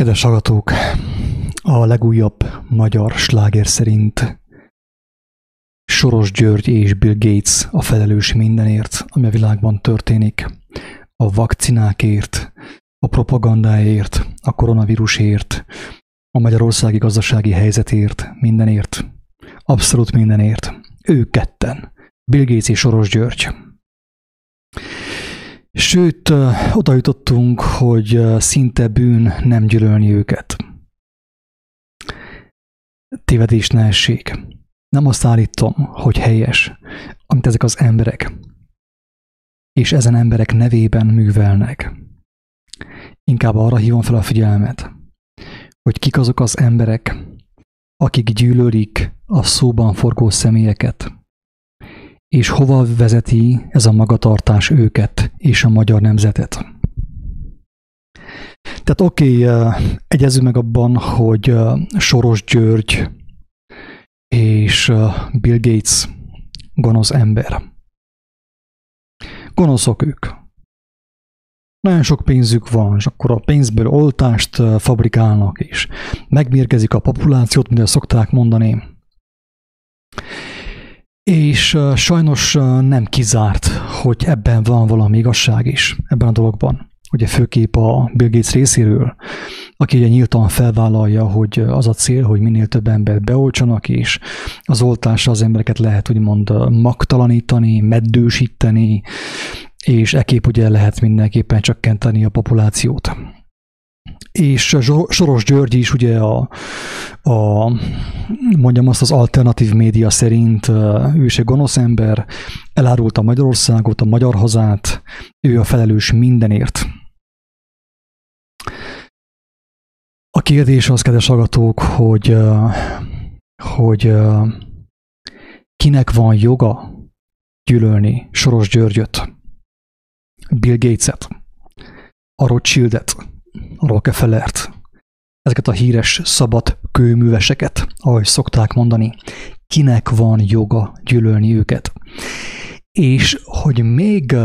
Kedves hallgatók, a legújabb magyar sláger szerint Soros György és Bill Gates a felelős mindenért, ami a világban történik. A vakcinákért, a propagandáért, a koronavírusért, a magyarországi gazdasági helyzetért, mindenért. Abszolút mindenért. Ők ketten. Bill Gates és Soros György. Sőt, oda jutottunk, hogy szinte bűn nem gyűlölni őket. Tévedés ne essék. Nem azt állítom, hogy helyes, amit ezek az emberek és ezen emberek nevében művelnek. Inkább arra hívom fel a figyelmet, hogy kik azok az emberek, akik gyűlölik a szóban forgó személyeket, és hova vezeti ez a magatartás őket és a magyar nemzetet. Tehát oké, okay, egyezünk meg abban, hogy Soros György és Bill Gates gonosz ember. Gonoszok ők. Nagyon sok pénzük van, és akkor a pénzből oltást fabrikálnak, és megmérgezik a populációt, mint szokták mondani. És sajnos nem kizárt, hogy ebben van valami igazság is, ebben a dologban. Ugye főkép a Bill Gates részéről, aki ugye nyíltan felvállalja, hogy az a cél, hogy minél több embert beoltsanak, és az oltásra az embereket lehet úgymond magtalanítani, meddősíteni, és ekép ugye lehet mindenképpen csökkenteni a populációt és Soros György is ugye a, a mondjam azt az alternatív média szerint ő is egy gonosz ember, elárulta Magyarországot, a magyar hazát, ő a felelős mindenért. A kérdés az, kedves hallgatók, hogy, hogy kinek van joga gyűlölni Soros Györgyöt, Bill Gates-et, a Rothschildet, Rockefellert, ezeket a híres szabad kőműveseket, ahogy szokták mondani, kinek van joga gyűlölni őket. És hogy még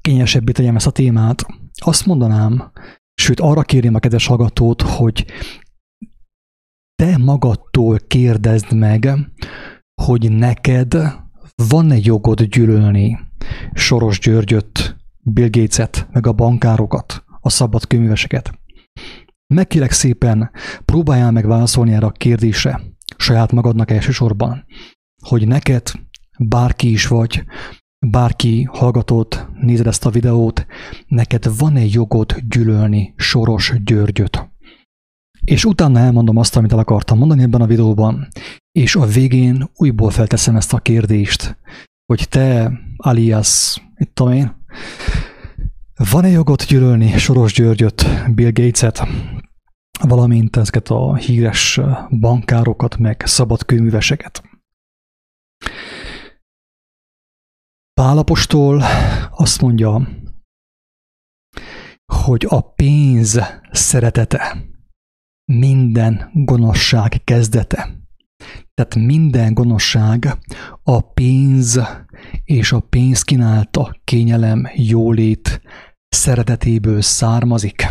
kényesebbé tegyem ezt a témát, azt mondanám, sőt arra kérném a kedves hallgatót, hogy te magadtól kérdezd meg, hogy neked van-e jogod gyűlölni Soros Györgyöt, Bill Gates-et, meg a bankárokat, a szabad könyveseket. Megkérek szépen, próbáljál meg válaszolni erre a kérdésre, saját magadnak elsősorban, hogy neked, bárki is vagy, bárki hallgatott, nézed ezt a videót, neked van-e jogod gyűlölni Soros Györgyöt? És utána elmondom azt, amit el akartam mondani ebben a videóban, és a végén újból felteszem ezt a kérdést, hogy te, alias, itt tudom én, van-e jogot gyűlölni Soros Györgyöt, Bill Gates-et, valamint ezeket a híres bankárokat, meg szabadkőműveseket? Pálapostól azt mondja, hogy a pénz szeretete minden gonoszság kezdete. Tehát minden gonoszság a pénz és a pénz kínálta kényelem, jólét szeretetéből származik.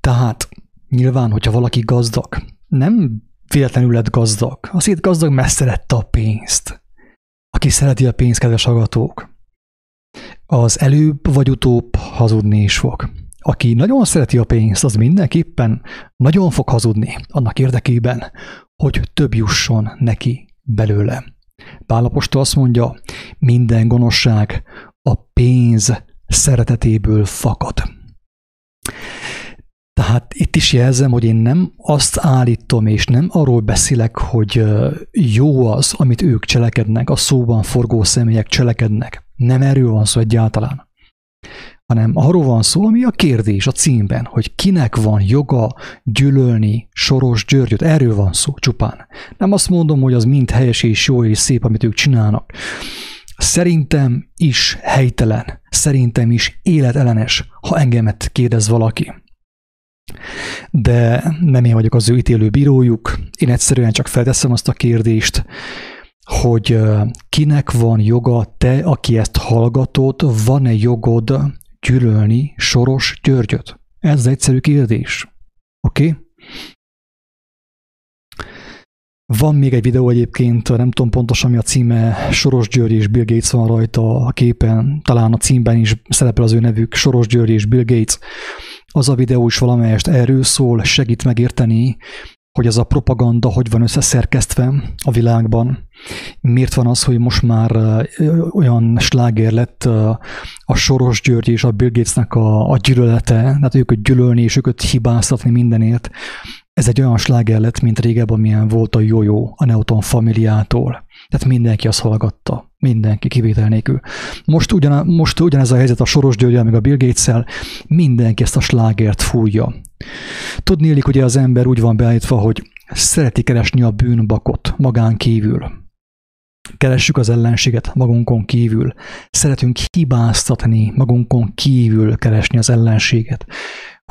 Tehát nyilván, hogyha valaki gazdag, nem véletlenül lett gazdag, azért gazdag, mert szerette a pénzt. Aki szereti a pénzt, kedves agatók, az előbb vagy utóbb hazudni is fog. Aki nagyon szereti a pénzt, az mindenképpen nagyon fog hazudni annak érdekében, hogy több jusson neki belőle. Pálapostól azt mondja, minden gonoszság a pénz szeretetéből fakad. Tehát itt is jelzem, hogy én nem azt állítom, és nem arról beszélek, hogy jó az, amit ők cselekednek, a szóban forgó személyek cselekednek. Nem erről van szó egyáltalán hanem arról van szó, ami a kérdés a címben, hogy kinek van joga gyűlölni Soros Györgyöt. Erről van szó csupán. Nem azt mondom, hogy az mind helyes és jó és szép, amit ők csinálnak. Szerintem is helytelen, szerintem is életellenes, ha engemet kérdez valaki. De nem én vagyok az ő ítélő bírójuk, én egyszerűen csak felteszem azt a kérdést, hogy kinek van joga, te, aki ezt hallgatod, van-e jogod gyűlölni Soros Györgyöt? Ez az egyszerű kérdés. Oké? Okay? Van még egy videó egyébként, nem tudom pontosan mi a címe, Soros György és Bill Gates van rajta a képen, talán a címben is szerepel az ő nevük, Soros György és Bill Gates. Az a videó is valamelyest erről szól, segít megérteni, hogy ez a propaganda hogy van összeszerkesztve a világban. Miért van az, hogy most már olyan sláger lett a Soros György és a Bill Gatesnek a, a gyűlölete, tehát őket gyűlölni és őket hibáztatni mindenért. Ez egy olyan sláger lett, mint régebben, milyen volt a Jojo a Newton familiától. Tehát mindenki azt hallgatta. Mindenki kivétel nélkül. Most, ugyan, most ugyanez a helyzet a Soros Györgyel, meg a Bill gates mindenki ezt a slágert fújja. Tudni élik, ugye az ember úgy van beállítva, hogy szereti keresni a bűnbakot magán kívül. Keressük az ellenséget magunkon kívül. Szeretünk hibáztatni magunkon kívül keresni az ellenséget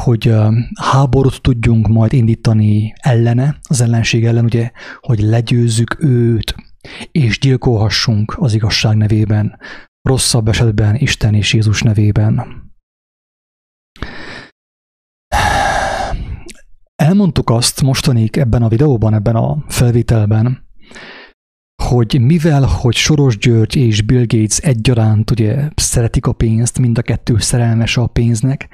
hogy háborút tudjunk majd indítani ellene, az ellenség ellen, ugye, hogy legyőzzük őt, és gyilkolhassunk az igazság nevében, rosszabb esetben Isten és Jézus nevében. Elmondtuk azt mostanig ebben a videóban, ebben a felvételben, hogy mivel, hogy Soros György és Bill Gates egyaránt ugye szeretik a pénzt, mind a kettő szerelmes a pénznek,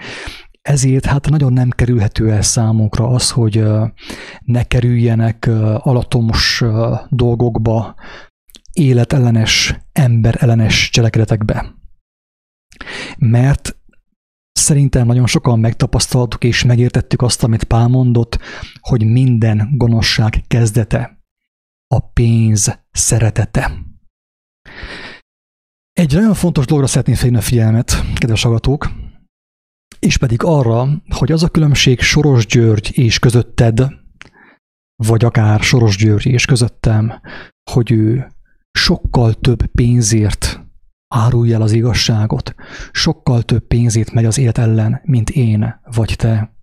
ezért hát nagyon nem kerülhető el számunkra az, hogy ne kerüljenek alatomos dolgokba, életellenes, emberellenes cselekedetekbe. Mert szerintem nagyon sokan megtapasztaltuk és megértettük azt, amit Pál mondott, hogy minden gonoszság kezdete a pénz szeretete. Egy nagyon fontos dologra szeretném felhívni a figyelmet, kedves agatók, és pedig arra, hogy az a különbség Soros György és közötted, vagy akár Soros György és közöttem, hogy ő sokkal több pénzért árulja el az igazságot, sokkal több pénzét megy az élet ellen, mint én vagy te.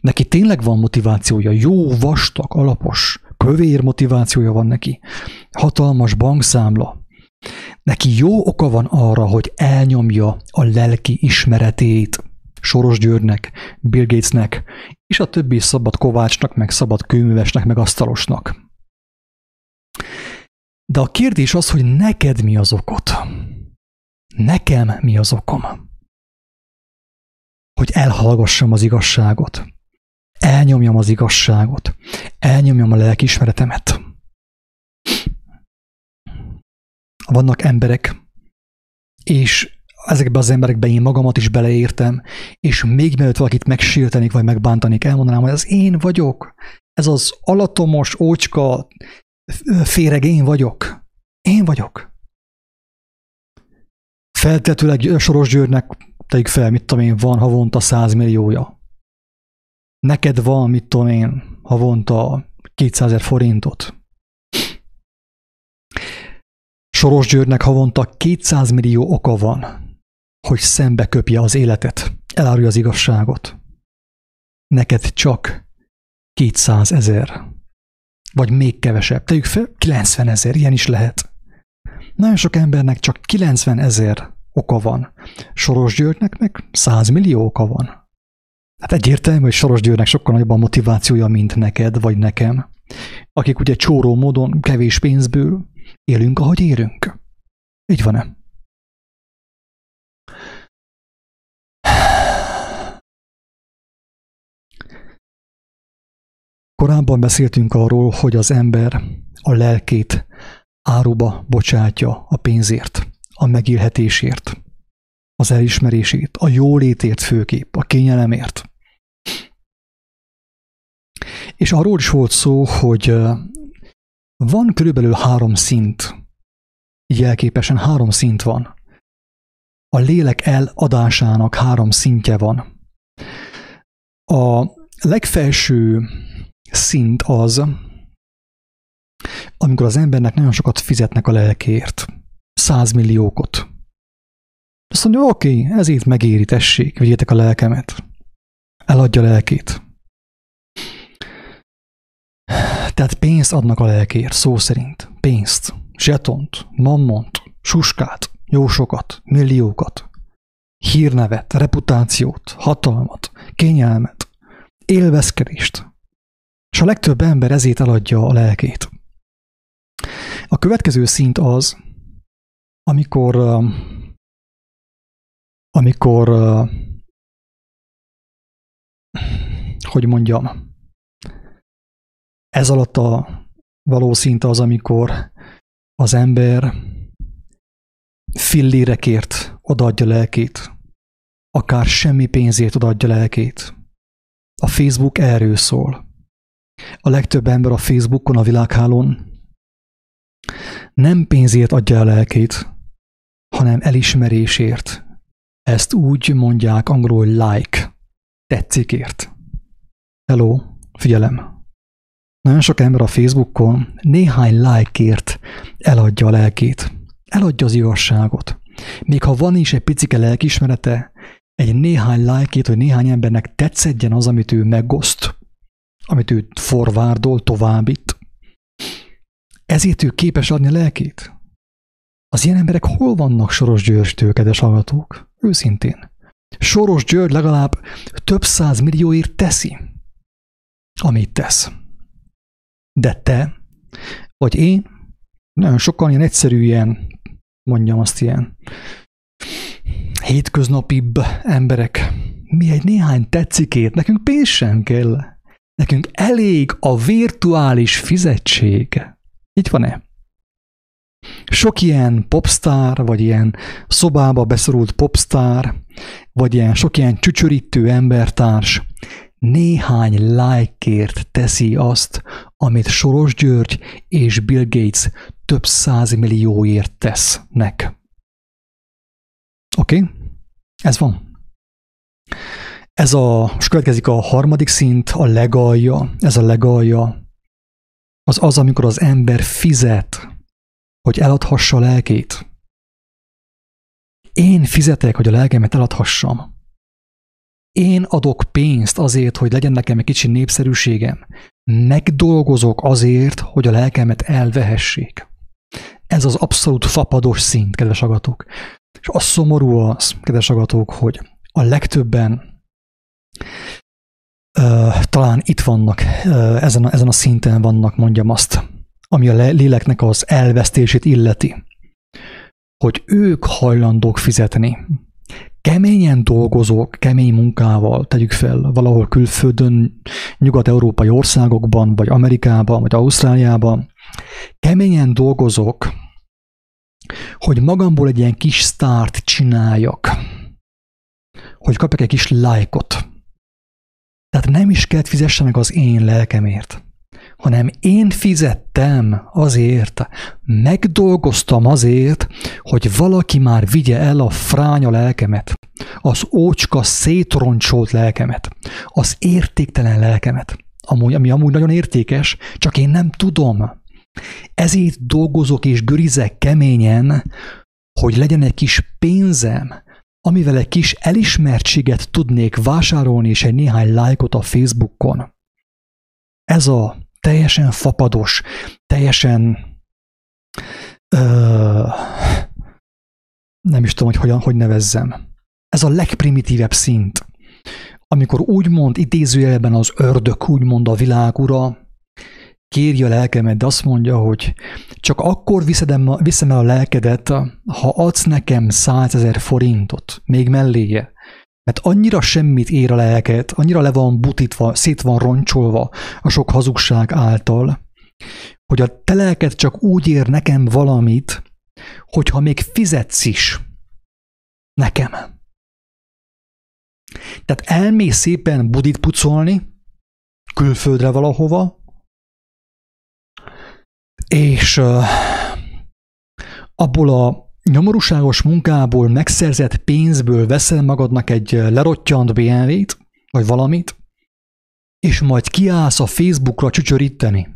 Neki tényleg van motivációja, jó, vastag, alapos, kövér motivációja van neki, hatalmas bankszámla. Neki jó oka van arra, hogy elnyomja a lelki ismeretét, Soros Györgynek, Bill Gatesnek, és a többi szabad kovácsnak, meg szabad kőművesnek, meg asztalosnak. De a kérdés az, hogy neked mi az okot? Nekem mi az okom? Hogy elhallgassam az igazságot. Elnyomjam az igazságot. Elnyomjam a lelkiismeretemet. Vannak emberek, és ezekbe az emberekbe én magamat is beleértem, és még mielőtt valakit megsértenék, vagy megbántanék, elmondanám, hogy az én vagyok. Ez az alatomos, ócska, féreg én vagyok. Én vagyok. Feltetőleg Soros Györgynek tegyük fel, mit tudom én, van havonta 100 milliója. Neked van, mit tudom én, havonta 200 ezer forintot. Soros Györgynek havonta 200 millió oka van, hogy szembe köpje az életet, elárulja az igazságot. Neked csak 200 ezer, vagy még kevesebb, tegyük fel 90 ezer, ilyen is lehet. Nagyon sok embernek csak 90 ezer oka van. Soros Györgynek meg 100 millió oka van. Hát egyértelmű, hogy Soros Györgynek sokkal nagyobb a motivációja, mint neked vagy nekem, akik ugye csóró módon kevés pénzből élünk, ahogy érünk. Így van-e? Korábban beszéltünk arról, hogy az ember a lelkét áruba bocsátja a pénzért, a megélhetésért, az elismerését, a jólétért főképp, a kényelemért. És arról is volt szó, hogy van körülbelül három szint, jelképesen három szint van. A lélek eladásának három szintje van. A legfelső szint az, amikor az embernek nagyon sokat fizetnek a lelkért. Százmilliókot. Azt mondja, oké, okay, ezért megéri, tessék, vigyétek a lelkemet. Eladja a lelkét. Tehát pénzt adnak a lelkért, szó szerint. Pénzt, zsetont, mammont, suskát, jó sokat, milliókat, hírnevet, reputációt, hatalmat, kényelmet, élvezkedést. És a legtöbb ember ezért eladja a lelkét. A következő szint az, amikor, amikor, hogy mondjam, ez alatt a való szint az, amikor az ember fillérekért odaadja lelkét, akár semmi pénzért odaadja lelkét. A Facebook erről szól. A legtöbb ember a Facebookon, a világhálón nem pénzért adja a lelkét, hanem elismerésért. Ezt úgy mondják angolul, like, tetszikért. Hello, figyelem. Nagyon sok ember a Facebookon néhány like-ért eladja a lelkét. Eladja az igazságot. Még ha van is egy picike lelkismerete, egy néhány like-ét, hogy néhány embernek tetszedjen az, amit ő megoszt, amit ő forvárdol, továbbít, ezért ő képes adni a lelkét. Az ilyen emberek hol vannak Soros Györgytől, kedves hallgatók? Őszintén. Soros György legalább több száz millióért teszi, amit tesz. De te, vagy én, nagyon sokan ilyen egyszerű ilyen, mondjam azt ilyen, hétköznapibb emberek. Mi egy néhány tetszikét, nekünk pénz sem kell. Nekünk elég a virtuális fizetség. Így van-e? Sok ilyen popstar, vagy ilyen szobába beszorult popstar, vagy ilyen sok ilyen csücsörítő embertárs néhány lájkért teszi azt, amit Soros György és Bill Gates több százmillióért tesznek. Oké? Okay? Ez van. Ez a, és következik a harmadik szint, a legalja. Ez a legalja. Az az, amikor az ember fizet, hogy eladhassa a lelkét. Én fizetek, hogy a lelkemet eladhassam. Én adok pénzt azért, hogy legyen nekem egy kicsi népszerűségem. Megdolgozok azért, hogy a lelkemet elvehessék. Ez az abszolút fapados szint, kedves agatok. És a szomorú az, kedves agatók, hogy a legtöbben uh, talán itt vannak, uh, ezen, a, ezen a szinten vannak, mondjam azt, ami a léleknek az elvesztését illeti, hogy ők hajlandók fizetni. Keményen dolgozók, kemény munkával, tegyük fel, valahol külföldön, nyugat-európai országokban, vagy Amerikában, vagy Ausztráliában, keményen dolgozók, hogy magamból egy ilyen kis sztárt csináljak, hogy kapjak egy kis lájkot. Tehát nem is kell fizesse meg az én lelkemért, hanem én fizettem azért, megdolgoztam azért, hogy valaki már vigye el a fránya lelkemet, az ócska szétroncsolt lelkemet, az értéktelen lelkemet, amúgy, ami amúgy nagyon értékes, csak én nem tudom. Ezért dolgozok és görizek keményen, hogy legyen egy kis pénzem, amivel egy kis elismertséget tudnék vásárolni és egy néhány lájkot a Facebookon. Ez a teljesen fapados, teljesen ö, nem is tudom, hogy hogyan, hogy nevezzem. Ez a legprimitívebb szint, amikor úgymond idézőjelben az ördög úgymond a világ ura, kéri a lelkemet, de azt mondja, hogy csak akkor viszem, viszem el a lelkedet, ha adsz nekem százezer forintot, még melléje. Mert annyira semmit ér a lelket, annyira le van butítva, szét van roncsolva a sok hazugság által, hogy a te lelked csak úgy ér nekem valamit, hogyha még fizetsz is nekem. Tehát elmész szépen budit pucolni, külföldre valahova, és abból a nyomorúságos munkából megszerzett pénzből veszel magadnak egy lerottyant BMW-t, vagy valamit, és majd kiállsz a Facebookra csücsöríteni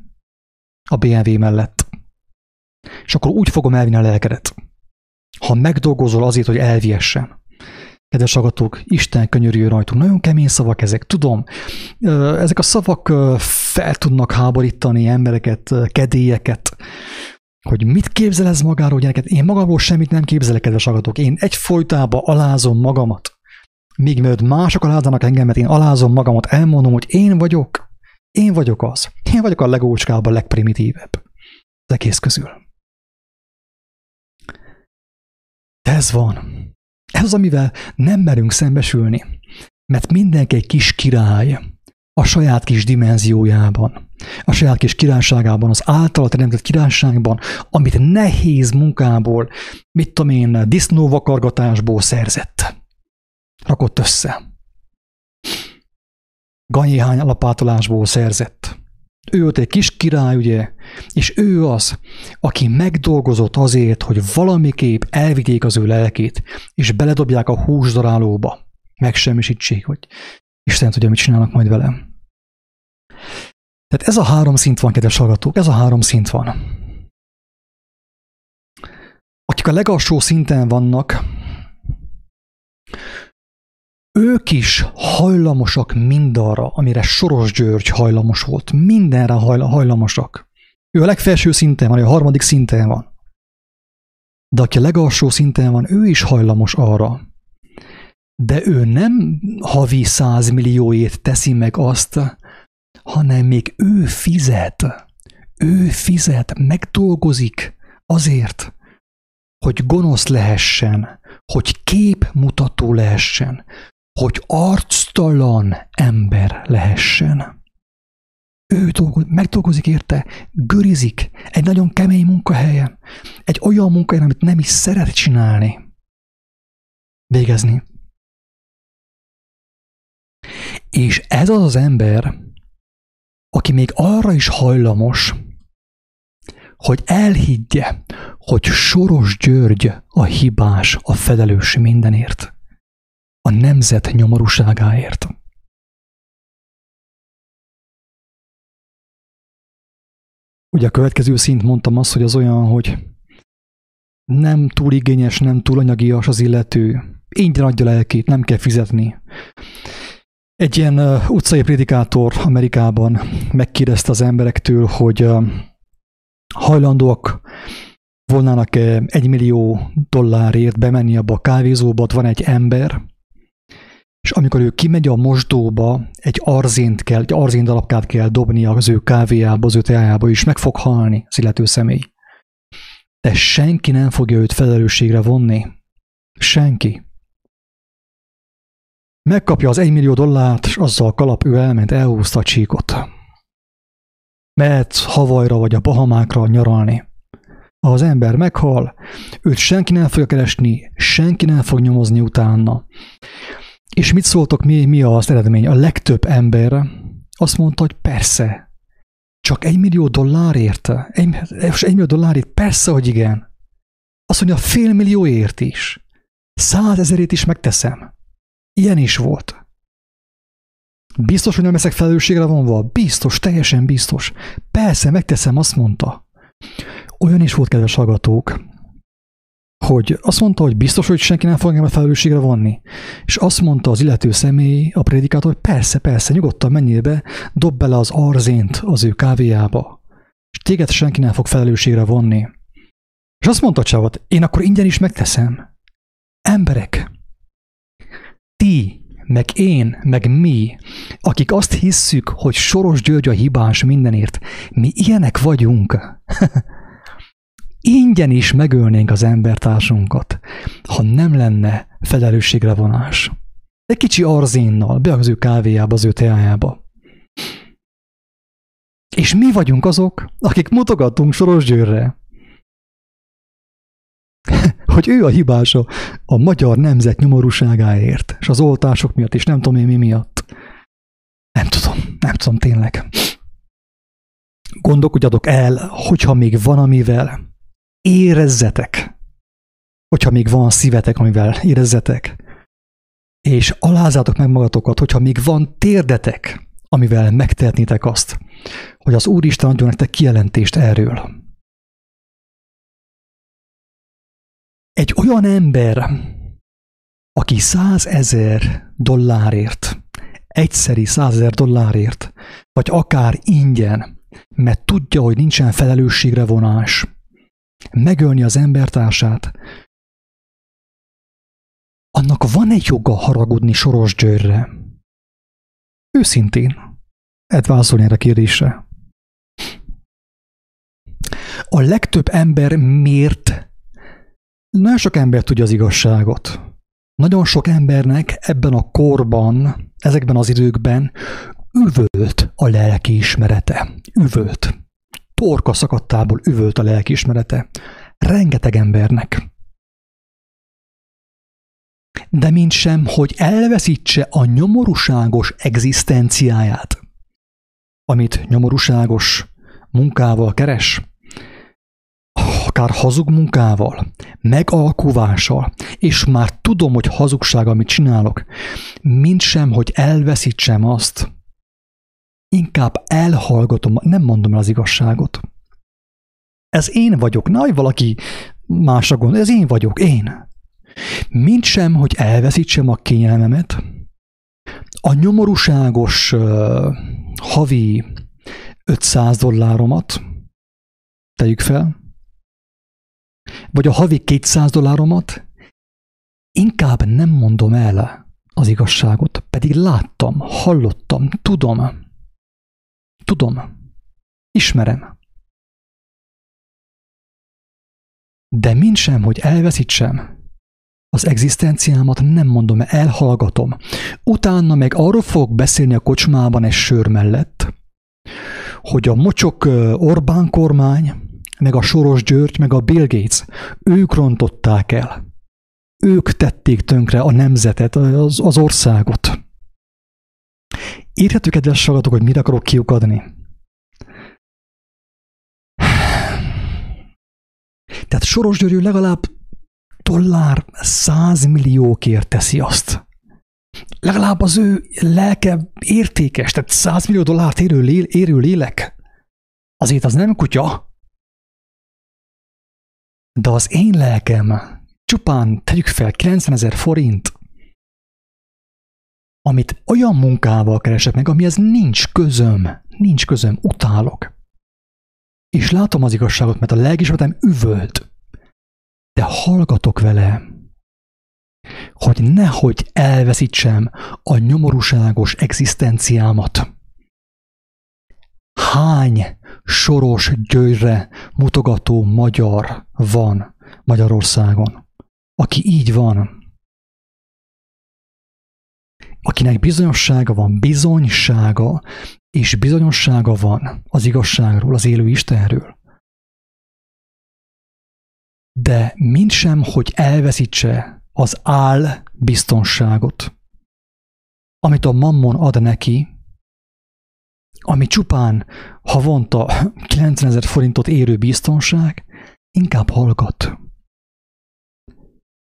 a BMW mellett. És akkor úgy fogom elvinni a lelkedet. Ha megdolgozol azért, hogy elviessen. Kedves agatók, Isten könyörüljön rajtunk. Nagyon kemény szavak ezek, tudom. Ezek a szavak fel tudnak háborítani embereket, kedélyeket, hogy mit képzel ez magáról, gyereket. Én magamról semmit nem képzelek, kedves agatók. Én egyfolytában alázom magamat. Míg mielőtt mások alázanak engemet, én alázom magamat, elmondom, hogy én vagyok, én vagyok az. Én vagyok a legócskában legprimitívebb az egész közül. Ez van. Ez az, amivel nem merünk szembesülni, mert mindenki egy kis király a saját kis dimenziójában, a saját kis királyságában, az általa teremtett királyságban, amit nehéz munkából, mit tudom én, disznóvakargatásból szerzett. Rakott össze. Ganyéhány alapátolásból szerzett. Ő ott egy kis király, ugye, és ő az, aki megdolgozott azért, hogy valamiképp elvigyék az ő lelkét, és beledobják a húsdarálóba. Megsemmisítsék, hogy Isten tudja, mit csinálnak majd velem. Tehát ez a három szint van, kedves hallgatók, ez a három szint van. Akik a legalsó szinten vannak, ők is hajlamosak mindarra, amire Soros György hajlamos volt. Mindenre hajlamosak. Ő a legfelső szinten van, ő a harmadik szinten van. De aki a legalsó szinten van, ő is hajlamos arra. De ő nem havi százmillióért teszi meg azt, hanem még ő fizet. Ő fizet, megdolgozik azért, hogy gonosz lehessen, hogy képmutató lehessen, hogy arctalan ember lehessen. Ő dolgoz, megdolgozik érte, görizik egy nagyon kemény munkahelyen, egy olyan munkahelyen, amit nem is szeret csinálni, végezni. És ez az az ember, aki még arra is hajlamos, hogy elhiggye, hogy Soros György a hibás, a felelős mindenért, a nemzet nyomorúságáért. Ugye a következő szint mondtam azt, hogy az olyan, hogy nem túl igényes, nem túl anyagias az illető, ingyen adja lelkét, nem kell fizetni. Egy ilyen utcai prédikátor Amerikában megkérdezte az emberektől, hogy hajlandóak volnának egy millió dollárért bemenni abba a kávézóba, ott van egy ember, és amikor ő kimegy a mosdóba, egy arzént kell, egy arzén darabkát kell dobni az ő kávéjába, az ő teájába, és meg fog halni az illető személy. De senki nem fogja őt felelősségre vonni. Senki. Megkapja az egymillió dollárt, és azzal kalap ő elment, elhúzta a csíkot. Mehet Havajra vagy a Bahamákra nyaralni. Ha az ember meghal, őt senki nem fogja keresni, senki nem fog nyomozni utána. És mit szóltok, mi, mi az eredmény? A legtöbb ember azt mondta, hogy persze, csak egy millió dollárért? Egy, egy millió dollárért? Persze, hogy igen. Azt mondja, fél millióért is. Százezerét is megteszem. Ilyen is volt. Biztos, hogy nem leszek felelősségre vonva? Biztos, teljesen biztos. Persze, megteszem, azt mondta. Olyan is volt, kedves hallgatók, hogy azt mondta, hogy biztos, hogy senki nem fog engem a felelősségre vonni. És azt mondta az illető személy, a prédikátor, hogy persze, persze, nyugodtan menjél be, dob bele az arzént az ő kávéjába, és téged senki nem fog felelősségre vonni. És azt mondta Csavat, én akkor ingyen is megteszem. Emberek, ti, meg én, meg mi, akik azt hisszük, hogy Soros György a hibás mindenért, mi ilyenek vagyunk. ingyen is megölnénk az embertársunkat, ha nem lenne felelősségre vonás. Egy kicsi arzénnal, be az ő kávéjába, az ő teájába. És mi vagyunk azok, akik mutogatunk Soros Győrre, hogy ő a hibása a magyar nemzet nyomorúságáért, és az oltások miatt, és nem tudom én mi miatt. Nem tudom, nem tudom tényleg. Gondolkodjatok el, hogyha még van amivel, érezzetek, hogyha még van szívetek, amivel érezzetek, és alázátok meg magatokat, hogyha még van térdetek, amivel megtehetnétek azt, hogy az Úristen adjon nektek kijelentést erről. Egy olyan ember, aki százezer dollárért, egyszeri százezer dollárért, vagy akár ingyen, mert tudja, hogy nincsen felelősségre vonás, megölni az embertársát, annak van egy joga haragudni Soros Györgyre? Őszintén. Ed válaszolni erre a kérdésre. A legtöbb ember miért? Nagyon sok ember tudja az igazságot. Nagyon sok embernek ebben a korban, ezekben az időkben üvölt a lelki ismerete. Üvölt. Torka szakadtából üvölt a lelki ismerete. Rengeteg embernek. De mint sem, hogy elveszítse a nyomorúságos egzisztenciáját, amit nyomorúságos munkával keres, akár hazug munkával, megalkuvással, és már tudom, hogy hazugság, amit csinálok, mint sem, hogy elveszítsem azt, inkább elhallgatom, nem mondom el az igazságot. Ez én vagyok, nagy valaki másra gondol, ez én vagyok, én. Mint sem, hogy elveszítsem a kényelmemet, a nyomorúságos uh, havi 500 dolláromat, tegyük fel, vagy a havi 200 dolláromat, inkább nem mondom el az igazságot, pedig láttam, hallottam, tudom. Tudom. Ismerem. De mint sem, hogy elveszítsem, az egzisztenciámat nem mondom, elhallgatom. Utána meg arról fogok beszélni a kocsmában egy sör mellett, hogy a mocsok Orbán kormány meg a Soros György, meg a Bill Gates, ők rontották el. Ők tették tönkre a nemzetet, az, az országot. Érthető, kedves hallgatók, hogy mire akarok kiukadni? Tehát Soros György legalább dollár százmilliókért teszi azt. Legalább az ő lelke értékes, tehát százmillió dollárt érő, érő lélek. Azért az nem kutya. De az én lelkem csupán tegyük fel 90 ezer forint, amit olyan munkával keresek meg, amihez nincs közöm, nincs közöm, utálok. És látom az igazságot, mert a lelkismeretem üvölt. De hallgatok vele, hogy nehogy elveszítsem a nyomorúságos egzisztenciámat. Hány Soros Győrre mutogató magyar van Magyarországon, aki így van, akinek bizonyossága van, bizonysága, és bizonyossága van az igazságról, az élő Istenről. De mind sem, hogy elveszítse az áll biztonságot, amit a mammon ad neki, ami csupán havonta 90 ezer forintot érő biztonság, inkább hallgat.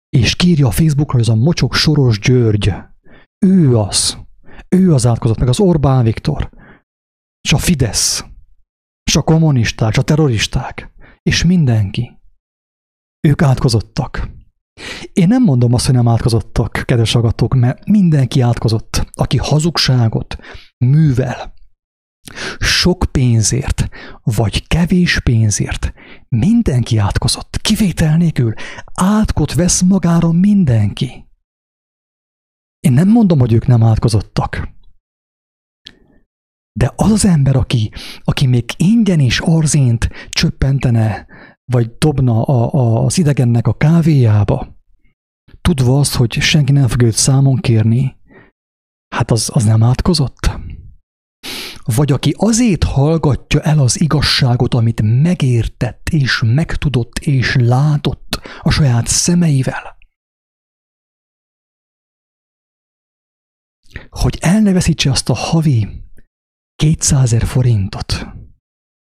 És kírja a Facebookra, hogy ez a mocsok Soros György, ő az, ő az átkozott, meg az Orbán Viktor, és a Fidesz, és a kommunisták, és a terroristák, és mindenki. Ők átkozottak. Én nem mondom azt, hogy nem átkozottak, kedves agatok, mert mindenki átkozott, aki hazugságot művel, sok pénzért, vagy kevés pénzért mindenki átkozott, kivétel nélkül. Átkot vesz magára mindenki. Én nem mondom, hogy ők nem átkozottak. De az az ember, aki, aki még ingyen és arzént csöppentene, vagy dobna a, a, az idegennek a kávéjába, tudva azt, hogy senki nem fog őt számon kérni, hát az, az nem átkozott vagy aki azért hallgatja el az igazságot, amit megértett és megtudott és látott a saját szemeivel. Hogy elneveszítse azt a havi 200 ezer forintot,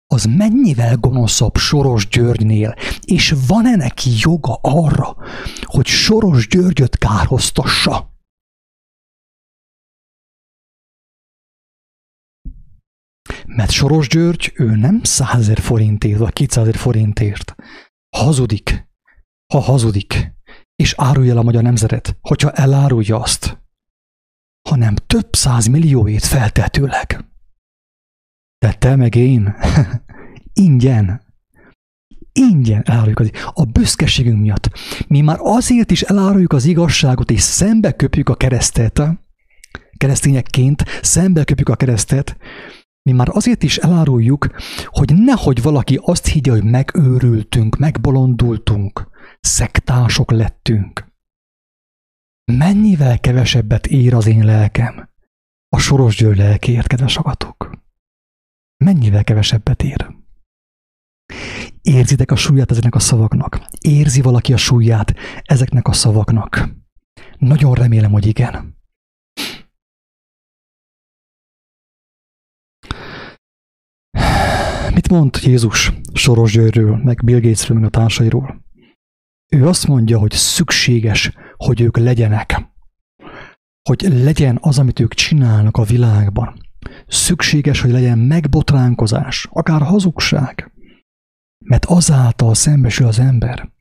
az mennyivel gonoszabb Soros Györgynél, és van-e neki joga arra, hogy Soros Györgyöt kárhoztassa? Mert Soros György, ő nem 100 forintért, vagy 200 forintért hazudik, ha hazudik, és árulja el a magyar nemzetet, hogyha elárulja azt, hanem több száz millióért feltetőleg. De te meg én, ingyen, ingyen eláruljuk az, a büszkeségünk miatt. Mi már azért is eláruljuk az igazságot, és szembe köpjük a keresztet, keresztényekként szembe köpjük a keresztet, mi már azért is eláruljuk, hogy nehogy valaki azt higgye, hogy megőrültünk, megbolondultunk, szektások lettünk. Mennyivel kevesebbet ér az én lelkem? A Soros György lelkéért, kedves agatok. Mennyivel kevesebbet ér? Érzitek a súlyát ezeknek a szavaknak? Érzi valaki a súlyát ezeknek a szavaknak? Nagyon remélem, hogy igen. Mond Jézus Soros Györgyről, meg Bill Gatesről, meg a társairól? Ő azt mondja, hogy szükséges, hogy ők legyenek. Hogy legyen az, amit ők csinálnak a világban. Szükséges, hogy legyen megbotránkozás, akár hazugság. Mert azáltal szembesül az ember.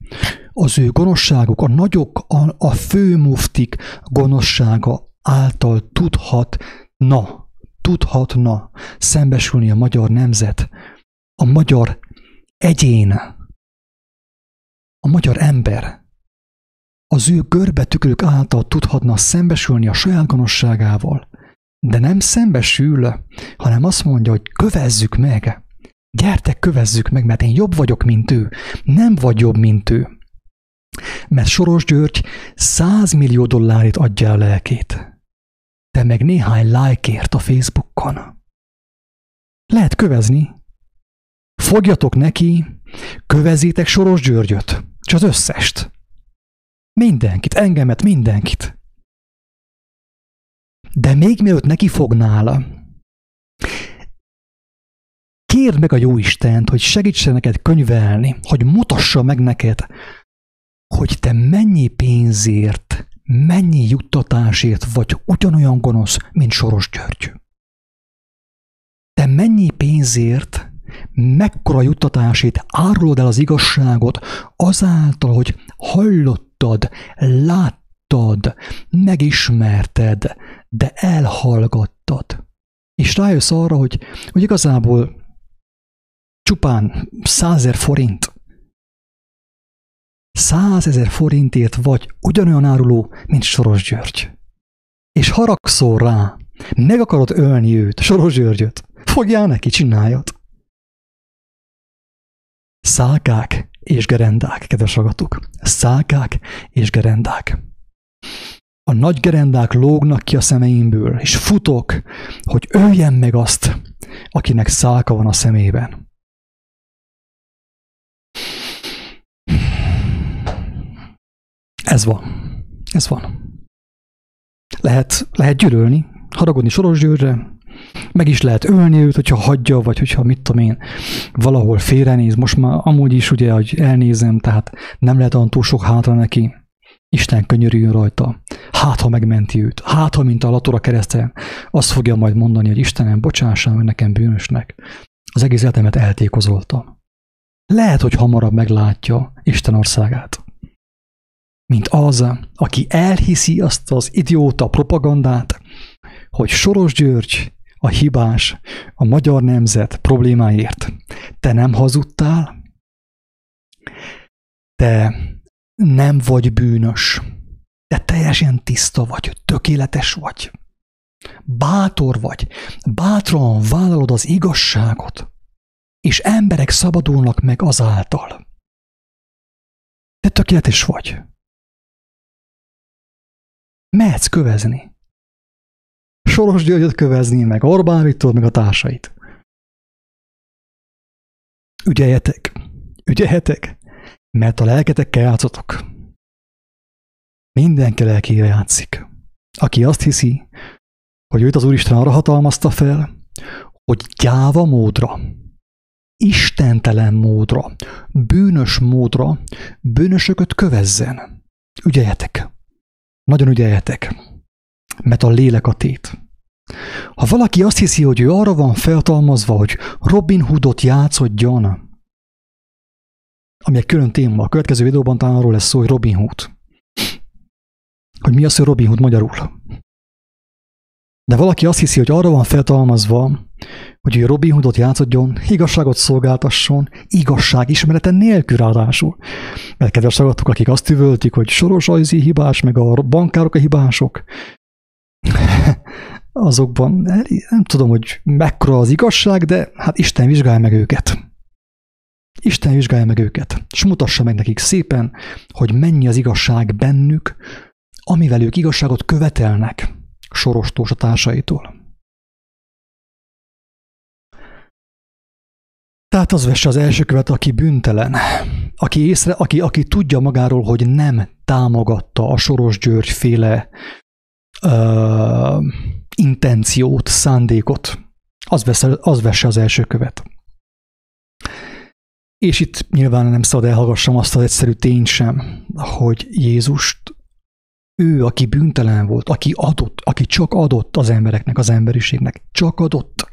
Az ő gonoszságuk, a nagyok, a, a főmuftik gonoszsága által tudhatna, tudhatna szembesülni a magyar nemzet, a magyar egyén, a magyar ember az ő görbetükrük által tudhatna szembesülni a saját gonoszságával, de nem szembesül, hanem azt mondja, hogy kövezzük meg. Gyertek, kövezzük meg, mert én jobb vagyok, mint ő. Nem vagy jobb, mint ő. Mert Soros György 100 millió dollárét adja a lelkét. Te meg néhány lájkért a Facebookon. Lehet kövezni. Fogjatok neki, kövezétek Soros Györgyöt, és az összest. Mindenkit, engemet, mindenkit. De még mielőtt neki fognál, kérd meg a jó Istent, hogy segítsen neked könyvelni, hogy mutassa meg neked, hogy te mennyi pénzért, mennyi juttatásért vagy ugyanolyan gonosz, mint Soros György. Te mennyi pénzért, mekkora juttatásért árulod el az igazságot azáltal, hogy hallott tudtad, láttad, megismerted, de elhallgattad. És rájössz arra, hogy, hogy igazából csupán százer forint, százezer forintért vagy ugyanolyan áruló, mint Soros György. És haragszol rá, meg akarod ölni őt, Soros Györgyöt, fogjál neki, csináljad. Szálkák és gerendák, kedves agatok. Szálkák és gerendák. A nagy gerendák lógnak ki a szemeimből, és futok, hogy öljem meg azt, akinek szálka van a szemében. Ez van. Ez van. Lehet, lehet gyűlölni, haragudni Soros Győrre, meg is lehet ölni őt, hogyha hagyja, vagy hogyha mit tudom én, valahol félrenéz. Most már amúgy is ugye, hogy elnézem, tehát nem lehet olyan túl sok hátra neki. Isten könyörüljön rajta. Hát, ha megmenti őt. Hát, ha mint a latora kereszten, azt fogja majd mondani, hogy Istenem, bocsássam meg nekem bűnösnek. Az egész életemet eltékozoltam. Lehet, hogy hamarabb meglátja Isten országát. Mint az, aki elhiszi azt az idióta propagandát, hogy Soros György a hibás, a magyar nemzet problémáért. Te nem hazudtál, te nem vagy bűnös, te teljesen tiszta vagy, tökéletes vagy. Bátor vagy, bátran vállalod az igazságot, és emberek szabadulnak meg azáltal. Te tökéletes vagy. Mehetsz kövezni. Soros Györgyöt kövezni, meg Orbán Viktor, meg a társait. Ügyeljetek, ügyeljetek, mert a lelketekkel játszotok. Mindenki lelkére játszik. Aki azt hiszi, hogy őt az Úristen arra hatalmazta fel, hogy gyáva módra, istentelen módra, bűnös módra bűnösöket kövezzen. Ügyeljetek. Nagyon ügyeljetek. Mert a lélek a tét. Ha valaki azt hiszi, hogy ő arra van feltalmazva, hogy Robin Hoodot játszodjon, ami egy külön téma, a következő videóban talán arról lesz szó, hogy Robin Hood. Hogy mi az, hogy Robin Hood magyarul. De valaki azt hiszi, hogy arra van feltalmazva, hogy ő Robin Hoodot játszodjon, igazságot szolgáltasson, igazság ismerete nélkül ráadásul. Mert kedves hallgatók, akik azt üvöltik, hogy Soros hibás, meg a bankárok a hibások, azokban nem tudom, hogy mekkora az igazság, de hát Isten vizsgálja meg őket. Isten vizsgálja meg őket, és mutassa meg nekik szépen, hogy mennyi az igazság bennük, amivel ők igazságot követelnek sorostós a társaitól. Tehát az vesse az első követ, aki bűntelen, aki, észre, aki, aki tudja magáról, hogy nem támogatta a Soros György féle uh, intenciót, szándékot, az, vesse, az vesse az első követ. És itt nyilván nem szabad elhallgassam azt az egyszerű tényt sem, hogy Jézust ő, aki bűntelen volt, aki adott, aki csak adott az embereknek, az emberiségnek, csak adott.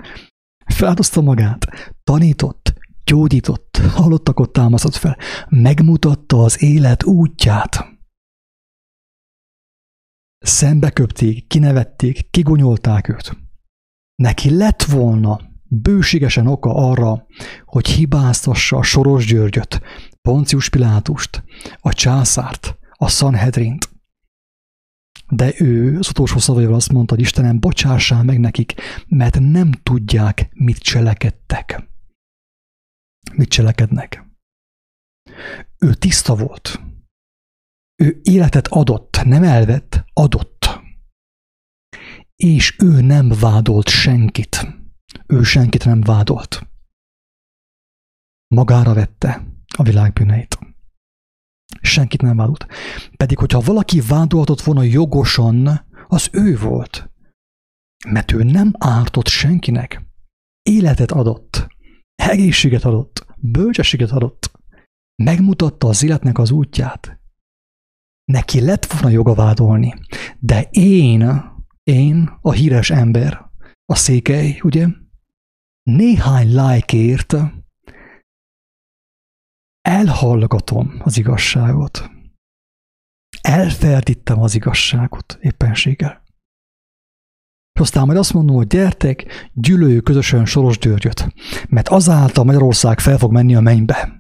Feladozta magát, tanított, gyógyított, halottakot támasztott fel, megmutatta az élet útját. Szembeköpték, kinevették, kigonyolták őt. Neki lett volna bőségesen oka arra, hogy hibáztassa a Soros Györgyöt, Poncius Pilátust, a császárt, a Sanhedrint. De ő az utolsó szavaival azt mondta, hogy Istenem, bocsássál meg nekik, mert nem tudják, mit cselekedtek. Mit cselekednek. Ő tiszta volt. Ő életet adott, nem elvett, adott. És ő nem vádolt senkit. Ő senkit nem vádolt. Magára vette a világ bűneit. Senkit nem vádolt. Pedig, hogyha valaki vádolhatott volna jogosan, az ő volt. Mert ő nem ártott senkinek. Életet adott, egészséget adott, bölcsességet adott. Megmutatta az életnek az útját. Neki lett volna joga vádolni. De én, én, a híres ember, a székely, ugye? Néhány lájkért elhallgatom az igazságot. Elferdítem az igazságot éppenséggel. És aztán majd azt mondom, hogy gyertek, gyűlöljük közösen Soros Györgyöt, mert azáltal Magyarország fel fog menni a mennybe.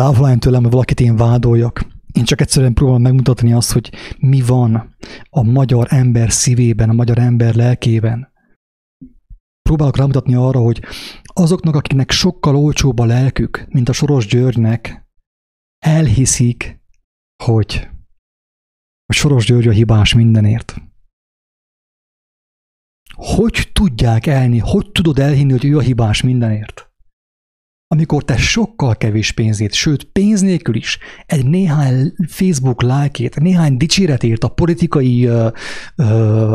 Távol tőlem, hogy valakit én vádoljak. Én csak egyszerűen próbálom megmutatni azt, hogy mi van a magyar ember szívében, a magyar ember lelkében. Próbálok rámutatni arra, hogy azoknak, akiknek sokkal olcsóbb a lelkük, mint a Soros Györgynek, elhiszik, hogy a Soros György a hibás mindenért. Hogy tudják elni, hogy tudod elhinni, hogy ő a hibás mindenért? Amikor te sokkal kevés pénzét, sőt pénz nélkül is egy néhány Facebook lájkét, néhány dicséretért a politikai,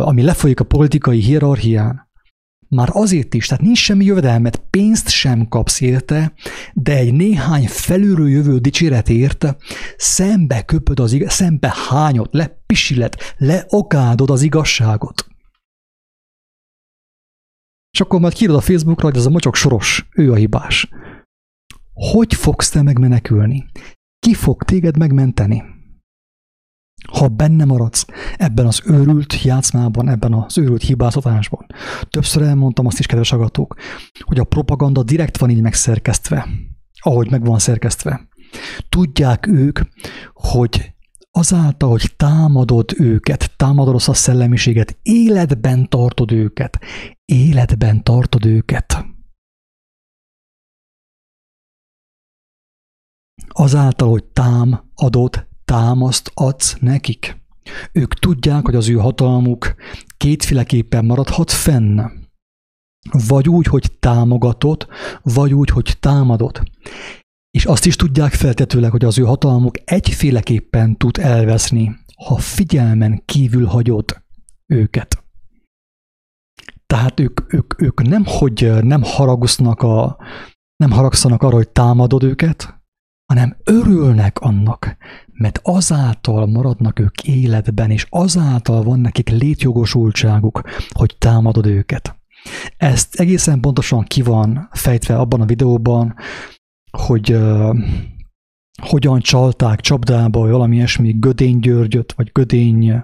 ami lefolyik a politikai hierarchián, már azért is, tehát nincs semmi jövedelmet, pénzt sem kapsz érte, de egy néhány felülről jövő dicséretért szembe köpöd az igaz, szembe hányod, lepisilet, leokádod az igazságot. És akkor majd kiírod a Facebookra, hogy ez a mocsok soros, ő a hibás. Hogy fogsz te megmenekülni? Ki fog téged megmenteni? Ha benne maradsz ebben az őrült játszmában, ebben az őrült hibázatásban. Többször elmondtam azt is, kedves agatók, hogy a propaganda direkt van így megszerkesztve, ahogy meg van szerkesztve. Tudják ők, hogy azáltal, hogy támadod őket, támadod a szellemiséget, életben tartod őket, életben tartod őket. Azáltal, hogy tám, adott, támaszt adsz nekik. Ők tudják, hogy az ő hatalmuk kétféleképpen maradhat fenn. Vagy úgy, hogy támogatod, vagy úgy, hogy támadod. És azt is tudják feltetőleg, hogy az ő hatalmuk egyféleképpen tud elveszni, ha figyelmen kívül hagyod őket. Tehát ők, ők, ők nem, hogy nem haragusznak a, nem haragszanak arra, hogy támadod őket, hanem örülnek annak, mert azáltal maradnak ők életben, és azáltal van nekik létjogosultságuk, hogy támadod őket. Ezt egészen pontosan ki van fejtve abban a videóban, hogy hogyan csalták csapdába, vagy valami ilyesmi Gödény Györgyöt, vagy Gödény,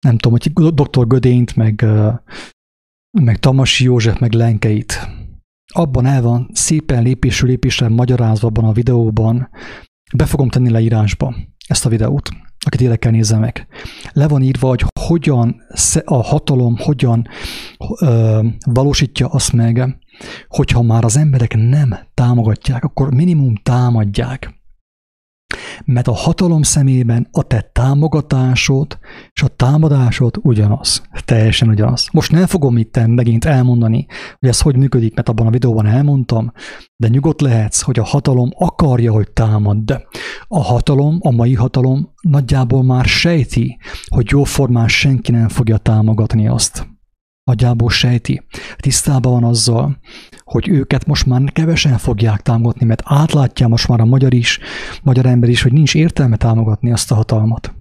nem tudom, hogy doktor Gödényt, meg, meg Tamasi József, meg Lenkeit. Abban el van szépen lépésről lépésre magyarázva abban a videóban, be fogom tenni leírásba ezt a videót, akit érdekel nézze meg. Le van írva, hogy hogyan a hatalom, hogyan ö, valósítja azt meg, hogyha már az emberek nem támogatják, akkor minimum támadják. Mert a hatalom szemében a te támogatásod és a támadásod ugyanaz. Teljesen ugyanaz. Most nem fogom itt megint elmondani, hogy ez hogy működik, mert abban a videóban elmondtam, de nyugodt lehetsz, hogy a hatalom akarja, hogy támadd. A hatalom, a mai hatalom nagyjából már sejti, hogy jóformán senki nem fogja támogatni azt nagyjából sejti, tisztában van azzal, hogy őket most már kevesen fogják támogatni, mert átlátja most már a magyar is, magyar ember is, hogy nincs értelme támogatni azt a hatalmat.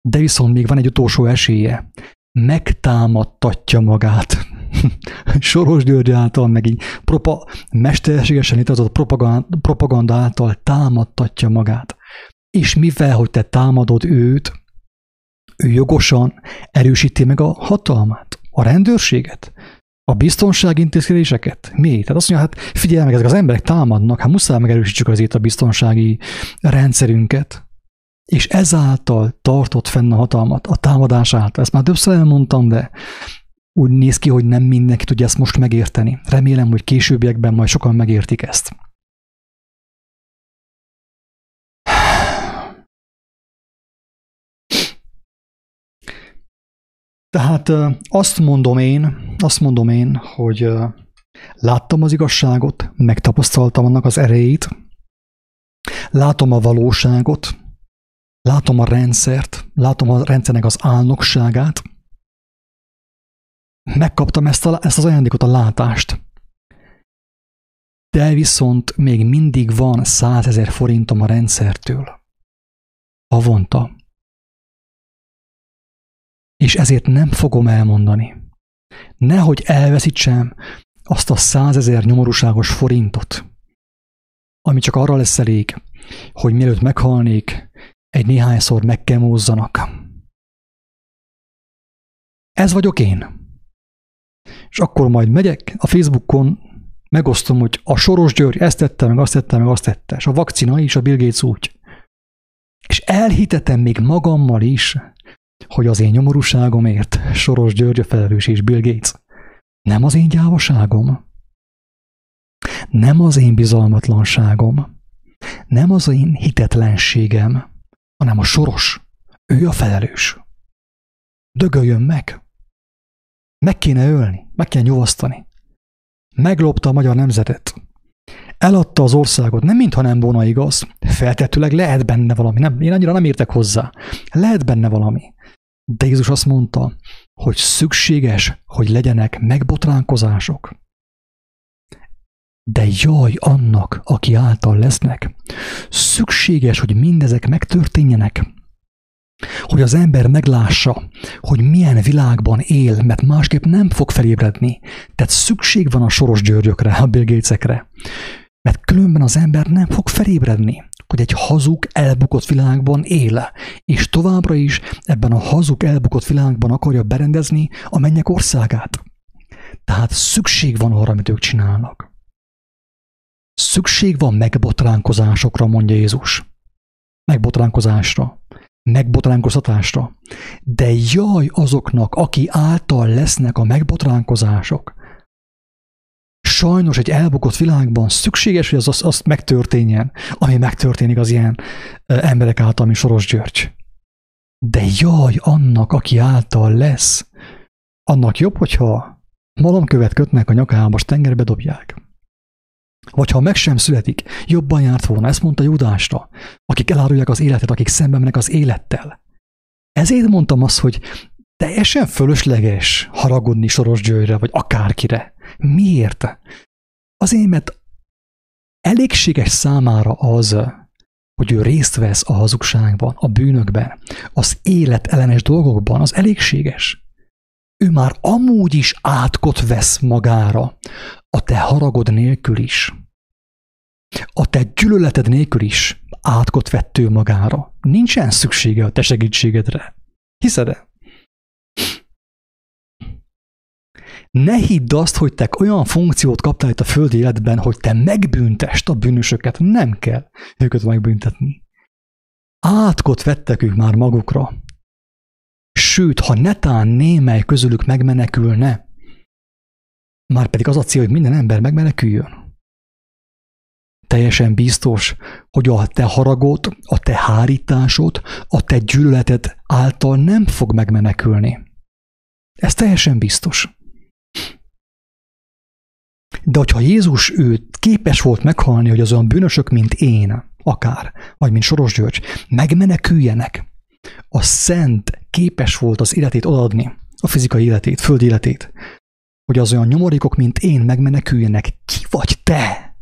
De viszont még van egy utolsó esélye. Megtámadtatja magát. Soros György által, meg így propa, mesterségesen a propaganda, propaganda által támadtatja magát. És mivel, hogy te támadod őt, ő jogosan erősíti meg a hatalmát. A rendőrséget? A biztonsági intézkedéseket? Mi? Tehát azt mondja, hát figyelj meg, ezek az emberek támadnak, hát muszáj megerősítsük azért a biztonsági rendszerünket. És ezáltal tartott fenn a hatalmat, a támadás által. Ezt már többször elmondtam, de úgy néz ki, hogy nem mindenki tudja ezt most megérteni. Remélem, hogy későbbiekben majd sokan megértik ezt. Tehát azt mondom én, azt mondom én, hogy láttam az igazságot, megtapasztaltam annak az erejét, látom a valóságot, látom a rendszert, látom a rendszernek az álnokságát, megkaptam ezt, a, ezt az ajándékot, a látást. De viszont még mindig van százezer forintom a rendszertől. Havonta és ezért nem fogom elmondani. Nehogy elveszítsem azt a százezer nyomorúságos forintot, ami csak arra lesz elég, hogy mielőtt meghalnék, egy néhányszor megkemózzanak. Ez vagyok én. És akkor majd megyek a Facebookon, megosztom, hogy a Soros György ezt tette, meg azt tette, meg azt tette, és a vakcina is, a Bill Gates úgy. És elhitetem még magammal is, hogy az én nyomorúságomért Soros György a felelős és Bill Gates. Nem az én gyávaságom, nem az én bizalmatlanságom, nem az én hitetlenségem, hanem a Soros. Ő a felelős. Dögöljön meg. Meg kéne ölni, meg kéne nyugosztani. Meglopta a magyar nemzetet. Eladta az országot, nem mintha nem volna igaz. Feltetőleg lehet benne valami. Nem, én annyira nem értek hozzá. Lehet benne valami. De Jézus azt mondta, hogy szükséges, hogy legyenek megbotránkozások. De jaj annak, aki által lesznek. Szükséges, hogy mindezek megtörténjenek. Hogy az ember meglássa, hogy milyen világban él, mert másképp nem fog felébredni. Tehát szükség van a soros györgyökre, a Bill. Mert különben az ember nem fog felébredni hogy egy hazug, elbukott világban él, és továbbra is ebben a hazug, elbukott világban akarja berendezni a mennyek országát. Tehát szükség van arra, amit ők csinálnak. Szükség van megbotránkozásokra, mondja Jézus. Megbotránkozásra. Megbotránkoztatásra. De jaj azoknak, aki által lesznek a megbotránkozások sajnos egy elbukott világban szükséges, hogy az azt, azt megtörténjen, ami megtörténik az ilyen emberek által, mint Soros György. De jaj, annak, aki által lesz, annak jobb, hogyha malomkövet kötnek a nyakába, és tengerbe dobják. Vagy ha meg sem születik, jobban járt volna, ezt mondta Judásra, akik elárulják az életet, akik szembe mennek az élettel. Ezért mondtam azt, hogy teljesen fölösleges haragudni Soros Györgyre, vagy akárkire. Miért? Azért, mert elégséges számára az, hogy ő részt vesz a hazugságban, a bűnökben, az életellenes dolgokban, az elégséges. Ő már amúgy is átkot vesz magára, a te haragod nélkül is. A te gyűlöleted nélkül is átkot vett ő magára. Nincsen szüksége a te segítségedre. Hiszed-e? Ne hidd azt, hogy te olyan funkciót kaptál itt a földi életben, hogy te megbüntest a bűnösöket. Nem kell őket megbüntetni. Átkot vettek ők már magukra. Sőt, ha netán némely közülük megmenekülne, már pedig az a cél, hogy minden ember megmeneküljön. Teljesen biztos, hogy a te haragot, a te hárításod, a te gyűlöleted által nem fog megmenekülni. Ez teljesen biztos. De hogyha Jézus őt képes volt meghalni, hogy az olyan bűnösök, mint én, akár, vagy mint Soros György, megmeneküljenek, a szent képes volt az életét odaadni, a fizikai életét, földi életét, hogy az olyan nyomorékok, mint én, megmeneküljenek. Ki vagy te?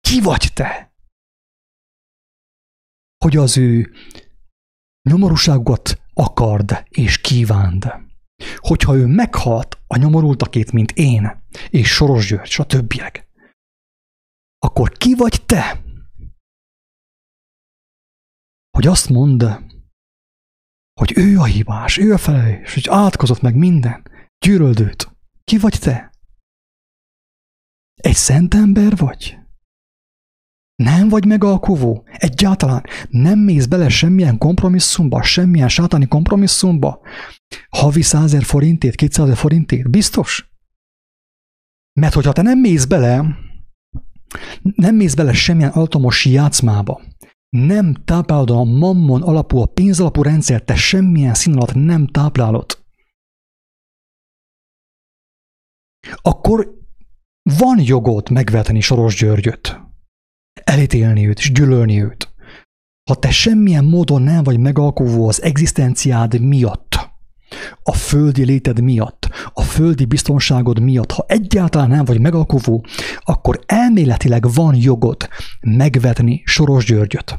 Ki vagy te? Hogy az ő nyomorúságot akard és kívánd. Hogyha ő meghalt a nyomorultakét, mint én, és Soros György, és a többiek, akkor ki vagy te? Hogy azt mondd, hogy ő a hibás, ő a felelős, hogy átkozott meg minden, gyűröld őt. Ki vagy te? Egy szent ember vagy? Nem vagy megalkuvó? Egyáltalán nem mész bele semmilyen kompromisszumba, semmilyen sátani kompromisszumba? Havi százer forintét, kétszázer forintét? Biztos? Mert hogyha te nem mész bele, nem mész bele semmilyen altomos játszmába, nem táplálod a mammon alapú, a pénzalapú rendszert, te semmilyen szín alatt nem táplálod, akkor van jogod megvetni Soros Györgyöt, elítélni őt és gyűlölni őt. Ha te semmilyen módon nem vagy megalkovó az egzisztenciád miatt, a földi léted miatt, a földi biztonságod miatt, ha egyáltalán nem vagy megalkovó, akkor elméletileg van jogod megvetni Soros Györgyöt.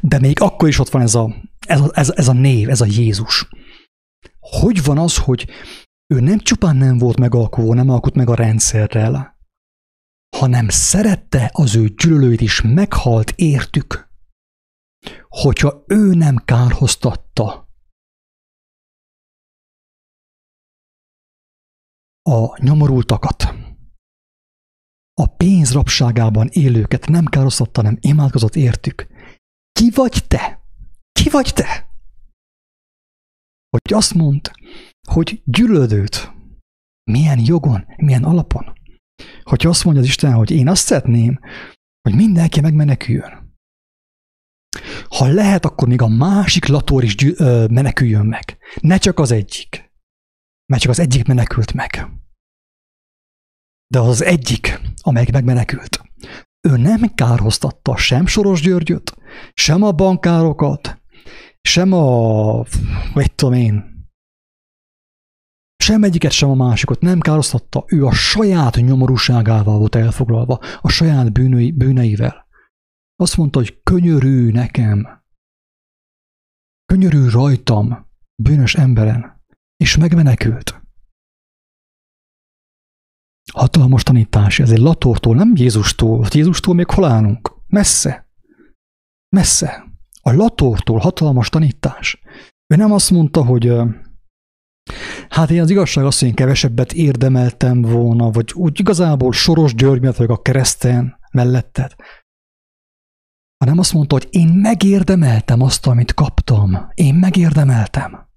De még akkor is ott van ez a, ez a, ez, ez a név, ez a Jézus. Hogy van az, hogy ő nem csupán nem volt megalkovó, nem alkot meg a rendszerrel, hanem szerette az ő gyűlölőit is, meghalt értük. Hogyha ő nem kárhoztatta a nyomorultakat, a pénzrapságában élőket nem kárhoztatta, nem imádkozott értük. Ki vagy te? Ki vagy te? Hogy azt mond, hogy gyűlödőt. Milyen jogon, milyen alapon? Hogyha azt mondja az Isten, hogy én azt szeretném, hogy mindenki megmeneküljön. Ha lehet, akkor még a másik lator is gyű, ö, meneküljön meg. Ne csak az egyik. Mert csak az egyik menekült meg. De az az egyik, amelyik megmenekült. Ő nem kárhoztatta sem Soros Györgyöt, sem a bankárokat, sem a, mit tudom én, sem egyiket, sem a másikot nem károsztatta, ő a saját nyomorúságával volt elfoglalva, a saját bűnöi, bűneivel. Azt mondta, hogy könyörű nekem, könyörű rajtam, bűnös emberen, és megmenekült. Hatalmas tanítás, ez egy latortól, nem Jézustól. Jézustól még hol állunk? Messze. Messze. A latortól hatalmas tanítás. Ő nem azt mondta, hogy Hát én az igazság az, hogy én kevesebbet érdemeltem volna, vagy úgy igazából Soros György miatt vagyok a kereszten melletted. Hanem azt mondta, hogy én megérdemeltem azt, amit kaptam. Én megérdemeltem.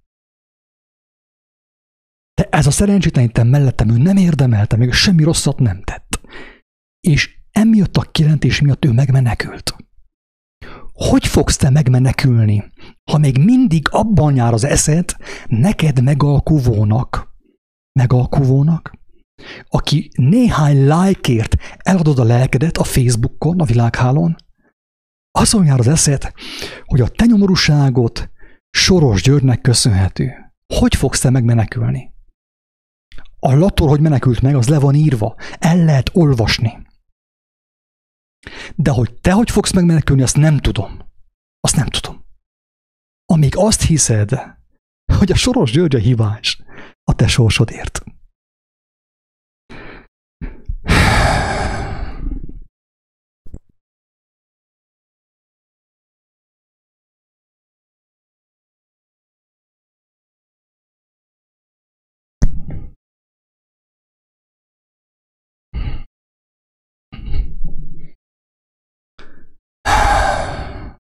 De ez a szerencsétlenítem mellettem, ő nem érdemelte, még semmi rosszat nem tett. És emiatt a kijelentés miatt ő megmenekült. Hogy fogsz te megmenekülni, ha még mindig abban jár az eszed, neked megalkuvónak, megalkuvónak, aki néhány lájkért eladod a lelkedet a Facebookon, a világhálón, azon jár az eszed, hogy a te nyomorúságot Soros Györgynek köszönhető. Hogy fogsz te megmenekülni? A lator, hogy menekült meg, az le van írva, el lehet olvasni. De hogy te hogy fogsz megmenekülni, azt nem tudom. Azt nem tudom. Amíg azt hiszed, hogy a Soros György a hibás a te sorsodért.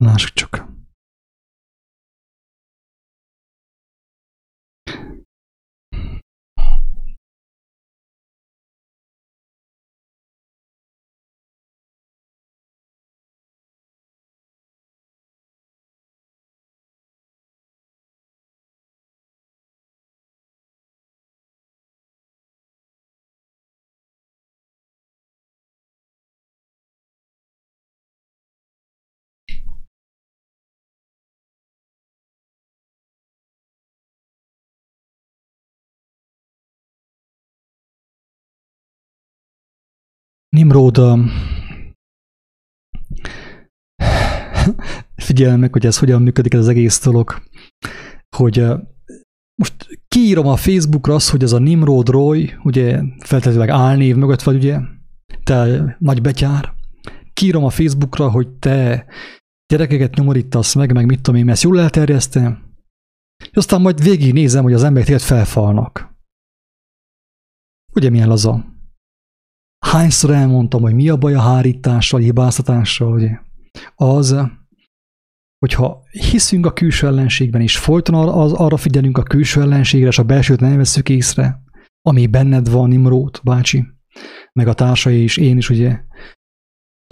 наших csak. Nimrod figyelj meg, hogy ez hogyan működik ez az egész dolog, hogy most kiírom a Facebookra azt, hogy ez a Nimrod Roy, ugye feltétlenül álnév mögött vagy, ugye, te nagy betyár, kiírom a Facebookra, hogy te gyerekeket nyomorítasz meg, meg mit tudom én, ezt jól elterjesztem, és aztán majd végig nézem, hogy az emberek téged felfalnak. Ugye milyen laza? Hányszor elmondtam, hogy mi a baj a hárítással, hibáztatással, ugye? Az, hogyha hiszünk a külső ellenségben, és folyton az, arra figyelünk a külső ellenségre, és a belsőt nem veszük észre, ami benned van, Nimrót bácsi, meg a társai is, én is, ugye.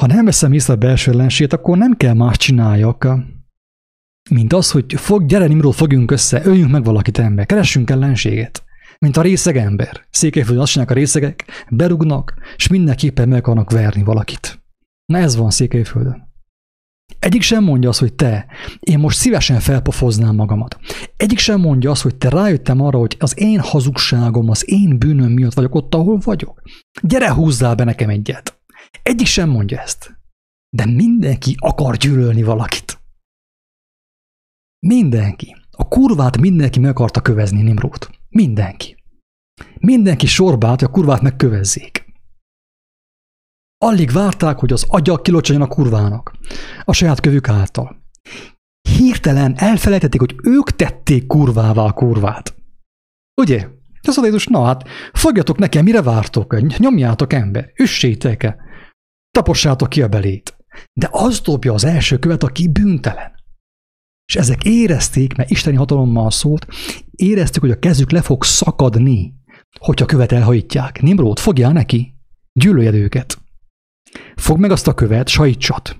Ha nem veszem észre a belső ellenséget, akkor nem kell más csináljak, mint az, hogy fog, gyere Nimrót, fogjunk össze, öljünk meg valakit ember, keressünk ellenséget mint a részeg ember. Székelyföldön azt csinálják a részegek, berugnak, és mindenképpen meg akarnak verni valakit. Na ez van Székelyföldön. Egyik sem mondja azt, hogy te, én most szívesen felpofoznám magamat. Egyik sem mondja azt, hogy te rájöttem arra, hogy az én hazugságom, az én bűnöm miatt vagyok ott, ahol vagyok. Gyere, húzzál be nekem egyet. Egyik sem mondja ezt. De mindenki akar gyűlölni valakit. Mindenki. A kurvát mindenki meg akarta kövezni Nimrót. Mindenki. Mindenki sorba állt, hogy a kurvát megkövezzék. Alig várták, hogy az agya kilocsanjon a kurvának, a saját kövük által. Hirtelen elfelejtették, hogy ők tették kurvává a kurvát. Ugye? Az adézus, na hát, fogjatok nekem, mire vártok? Nyomjátok ember, üssétek-e? Tapossátok ki a belét. De az dobja az első követ, aki bűntelen. És ezek érezték, mert isteni hatalommal szólt, érezték, hogy a kezük le fog szakadni, hogyha követ elhajítják. Nimród, fogjál neki, gyűlöljed őket. Fog meg azt a követ, sajtsat.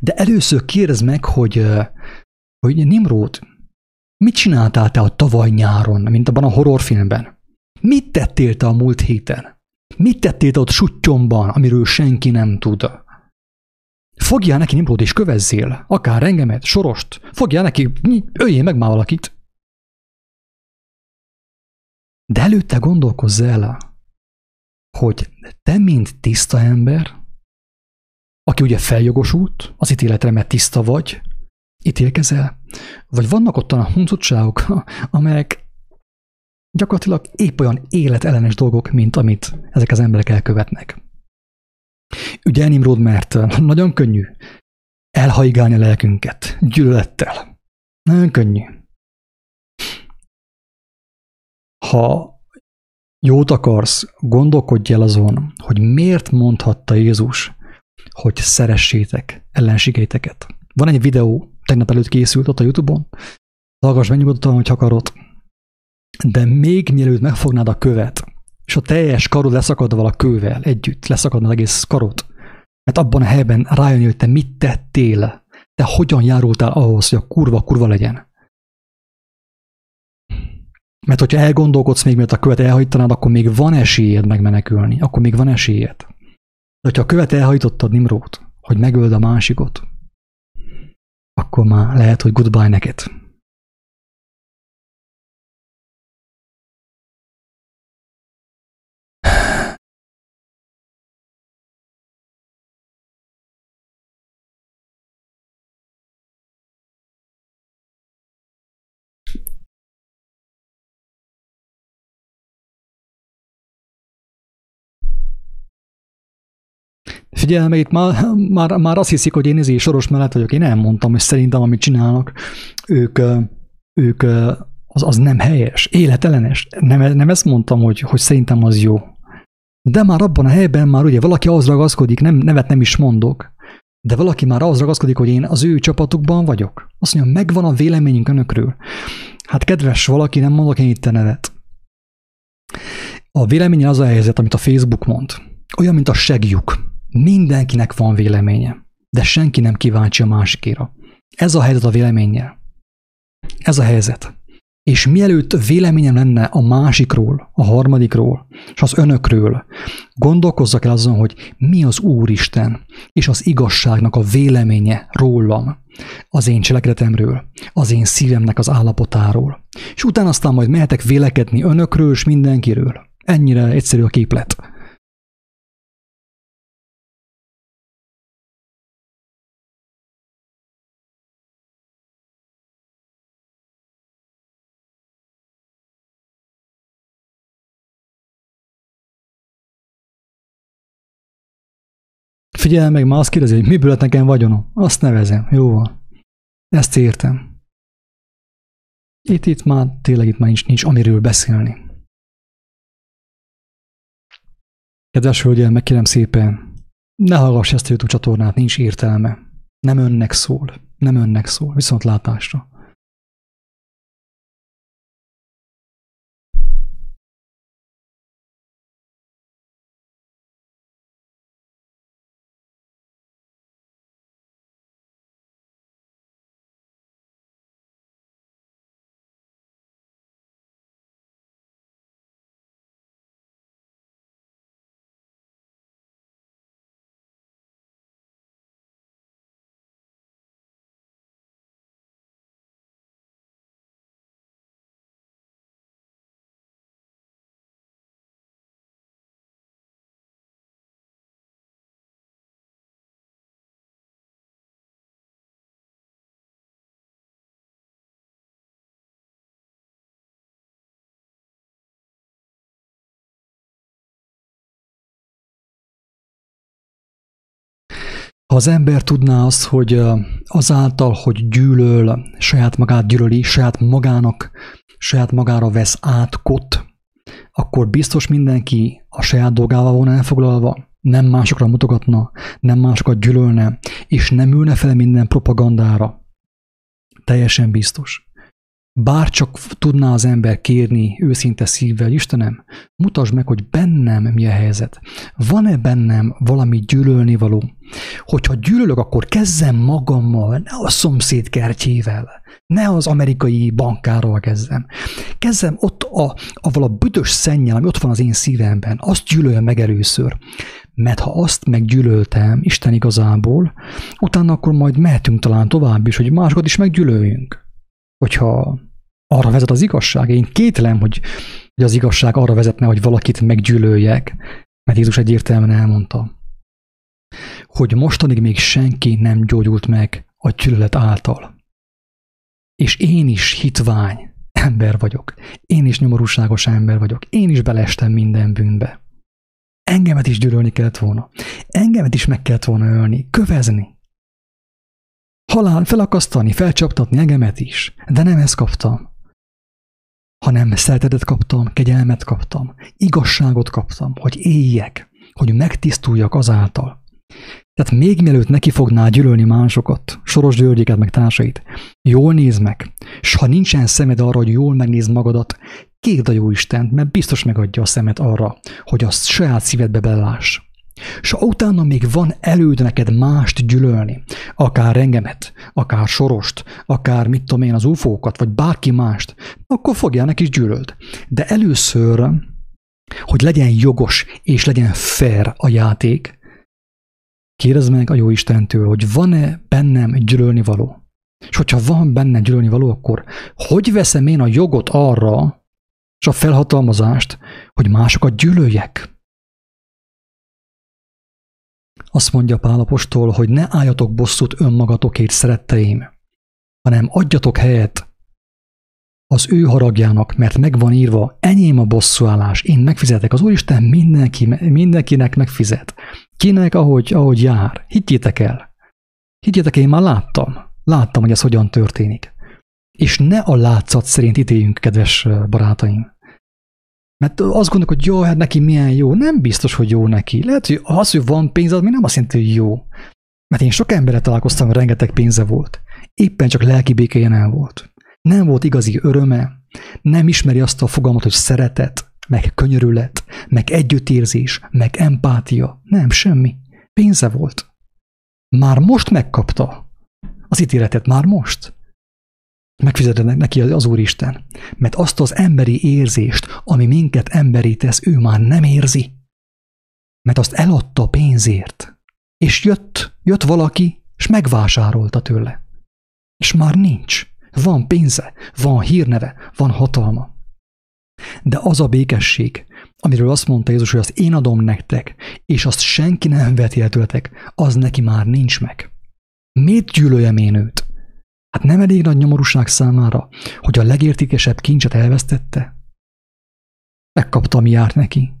De először kérdezd meg, hogy, hogy Nimród, mit csináltál te a tavaly nyáron, mint abban a horrorfilmben? Mit tettél te a múlt héten? Mit tettél te ott suttyomban, amiről senki nem tud? Fogjál neki Nimrod és kövezzél, akár engemet, sorost, fogjál neki, öljél meg már valakit. De előtte gondolkozz el, hogy te, mint tiszta ember, aki ugye feljogosult az ítéletre, mert tiszta vagy, ítélkezel, vagy vannak ott a huncutságok, amelyek gyakorlatilag épp olyan életellenes dolgok, mint amit ezek az emberek elkövetnek. Ugye Nimrod, mert nagyon könnyű elhaigálni a lelkünket gyűlölettel. Nagyon könnyű. Ha jót akarsz, gondolkodj el azon, hogy miért mondhatta Jézus, hogy szeressétek ellenségeiteket. Van egy videó, tegnap előtt készült ott a Youtube-on, hallgass meg nyugodtan, hogy akarod. De még mielőtt megfognád a követ, és a teljes karod leszakadva a kővel együtt, leszakadna az egész karod, mert abban a helyben rájönni, hogy te mit tettél, te hogyan járultál ahhoz, hogy a kurva kurva legyen. Mert hogyha elgondolkodsz még, mert a követ elhajítanád, akkor még van esélyed megmenekülni, akkor még van esélyed. De hogyha a követ elhajítottad Nimrót, hogy megöld a másikot, akkor már lehet, hogy goodbye neked. Figyelj, meg itt már, már, már azt hiszik, hogy én ezért soros mellett vagyok. Én elmondtam, hogy szerintem, amit csinálnak, ők, ők az, az nem helyes, életellenes. Nem, nem ezt mondtam, hogy, hogy szerintem az jó. De már abban a helyben már ugye valaki az ragaszkodik, nem, nevet nem is mondok, De valaki már ahhoz ragaszkodik, hogy én az ő csapatukban vagyok. Azt mondja, megvan a véleményünk önökről. Hát kedves valaki, nem mondok én itt a nevet. A vélemény az a helyzet, amit a Facebook mond. Olyan, mint a segjuk. Mindenkinek van véleménye, de senki nem kíváncsi a másikéra. Ez a helyzet a véleménnyel. Ez a helyzet. És mielőtt véleményem lenne a másikról, a harmadikról, és az önökről, gondolkozzak el azon, hogy mi az Úristen és az igazságnak a véleménye rólam, az én cselekedetemről, az én szívemnek az állapotáról. És utána aztán majd mehetek vélekedni önökről és mindenkiről. Ennyire egyszerű a képlet. Figyelj meg, már azt kérdezi, hogy miből lett nekem vagyonom. Azt nevezem. Jó van. Ezt értem. Itt, itt már tényleg itt már nincs, nincs amiről beszélni. Kedves hölgyel, megkérem szépen, ne hallgass ezt a YouTube csatornát, nincs értelme. Nem önnek szól. Nem önnek szól. Viszont látásra. Az ember tudná azt, hogy azáltal, hogy gyűlöl, saját magát gyűlöli, saját magának, saját magára vesz átkot, akkor biztos mindenki a saját dolgával volna elfoglalva, nem másokra mutogatna, nem másokat gyűlölne, és nem ülne fel minden propagandára. Teljesen biztos. Bár csak tudná az ember kérni őszinte szívvel, Istenem, mutasd meg, hogy bennem mi a helyzet. Van-e bennem valami gyűlölni való? Hogyha gyűlölök, akkor kezdem magammal, ne a szomszéd kertjével, ne az amerikai bankárral kezdem. Kezdem ott a, a a büdös szennyel, ami ott van az én szívemben, azt gyűlöljem meg először. Mert ha azt meggyűlöltem Isten igazából, utána akkor majd mehetünk talán tovább is, hogy másokat is meggyűlöljünk. Hogyha arra vezet az igazság. Én kétlem, hogy, hogy az igazság arra vezetne, hogy valakit meggyűlöljek, mert Jézus egyértelműen elmondta, hogy mostanig még senki nem gyógyult meg a gyűlölet által. És én is hitvány ember vagyok. Én is nyomorúságos ember vagyok. Én is belestem minden bűnbe. Engemet is gyűlölni kellett volna. Engemet is meg kellett volna ölni, kövezni. Halál, felakasztani, felcsaptatni engemet is. De nem ezt kaptam hanem szeretetet kaptam, kegyelmet kaptam, igazságot kaptam, hogy éljek, hogy megtisztuljak azáltal. Tehát még mielőtt neki fogná gyűlölni másokat, Soros Györgyéket meg társait, jól nézd meg, és ha nincsen szemed arra, hogy jól megnézd magadat, kérd a jó Istent, mert biztos megadja a szemet arra, hogy azt saját szívedbe beláss. És ha utána még van előd neked mást gyűlölni, akár engemet, akár sorost, akár mit tudom én, az ufókat, vagy bárki mást, akkor fogjál neki is gyűlöld. De először, hogy legyen jogos és legyen fair a játék, kérdezd meg a jó Istentől, hogy van-e bennem gyűlölni való. És hogyha van benne gyűlölni való, akkor hogy veszem én a jogot arra, és a felhatalmazást, hogy másokat gyűlöljek? Azt mondja Pálapostól, hogy ne álljatok bosszút önmagatokért, szeretteim, hanem adjatok helyet az ő haragjának, mert megvan írva, enyém a bosszúállás, én megfizetek. Az Úristen mindenki, mindenkinek megfizet. Kinek, ahogy, ahogy jár. Higgyétek el. Higgyétek én már láttam. Láttam, hogy ez hogyan történik. És ne a látszat szerint ítéljünk, kedves barátaim. Mert azt gondolok, hogy jó, hát neki milyen jó. Nem biztos, hogy jó neki. Lehet, hogy az, hogy van pénz, az még nem azt jelenti, hogy jó. Mert én sok emberre találkoztam, rengeteg pénze volt. Éppen csak lelki békéjen el volt. Nem volt igazi öröme, nem ismeri azt a fogalmat, hogy szeretet, meg könyörület, meg együttérzés, meg empátia. Nem, semmi. Pénze volt. Már most megkapta az ítéletet, már most. Megfizetett neki az Úristen. Mert azt az emberi érzést, ami minket emberi tesz, ő már nem érzi. Mert azt eladta pénzért. És jött, jött valaki, és megvásárolta tőle. És már nincs. Van pénze, van hírneve, van hatalma. De az a békesség, amiről azt mondta Jézus, hogy azt én adom nektek, és azt senki nem veti el tőletek, az neki már nincs meg. Miért gyűlöljem én őt? Hát nem elég nagy nyomorúság számára, hogy a legértékesebb kincset elvesztette? Megkapta, ami járt neki.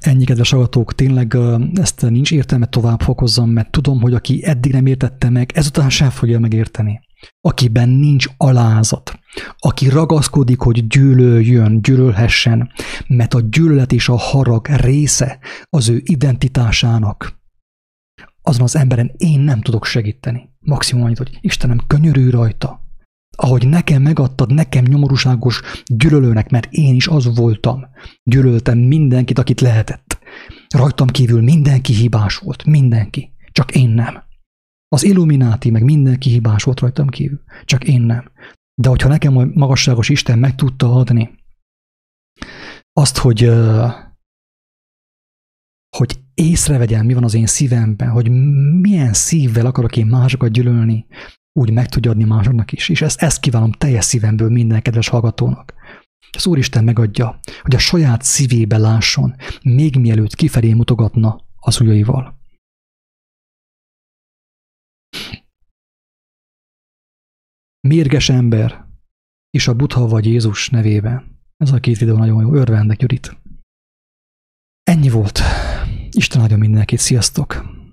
Ennyi, kedves agatók, tényleg ezt nincs értelme tovább fokozzam, mert tudom, hogy aki eddig nem értette meg, ezután sem fogja megérteni. Akiben nincs alázat, aki ragaszkodik, hogy gyűlöljön, gyűlölhessen, mert a gyűlölet és a harag része az ő identitásának, azon az emberen én nem tudok segíteni. Maximum annyit, hogy Istenem, könyörülj rajta. Ahogy nekem megadtad, nekem nyomorúságos gyűlölőnek, mert én is az voltam. Gyűlöltem mindenkit, akit lehetett. Rajtam kívül mindenki hibás volt, mindenki. Csak én nem. Az Illumináti, meg mindenki hibás volt rajtam kívül. Csak én nem. De hogyha nekem a magasságos Isten meg tudta adni azt, hogy hogy észrevegyem, mi van az én szívemben, hogy milyen szívvel akarok én másokat gyűlölni, úgy meg tudja adni másoknak is. És ezt, ezt kívánom teljes szívemből minden kedves hallgatónak. Az Úristen megadja, hogy a saját szívébe lásson, még mielőtt kifelé mutogatna az ujjaival. Mérges ember és a Butha vagy Jézus nevében. Ez a két videó nagyon jó. Örvendek, Gyurit. Ennyi volt. Isten áldja mindenkit, sziasztok!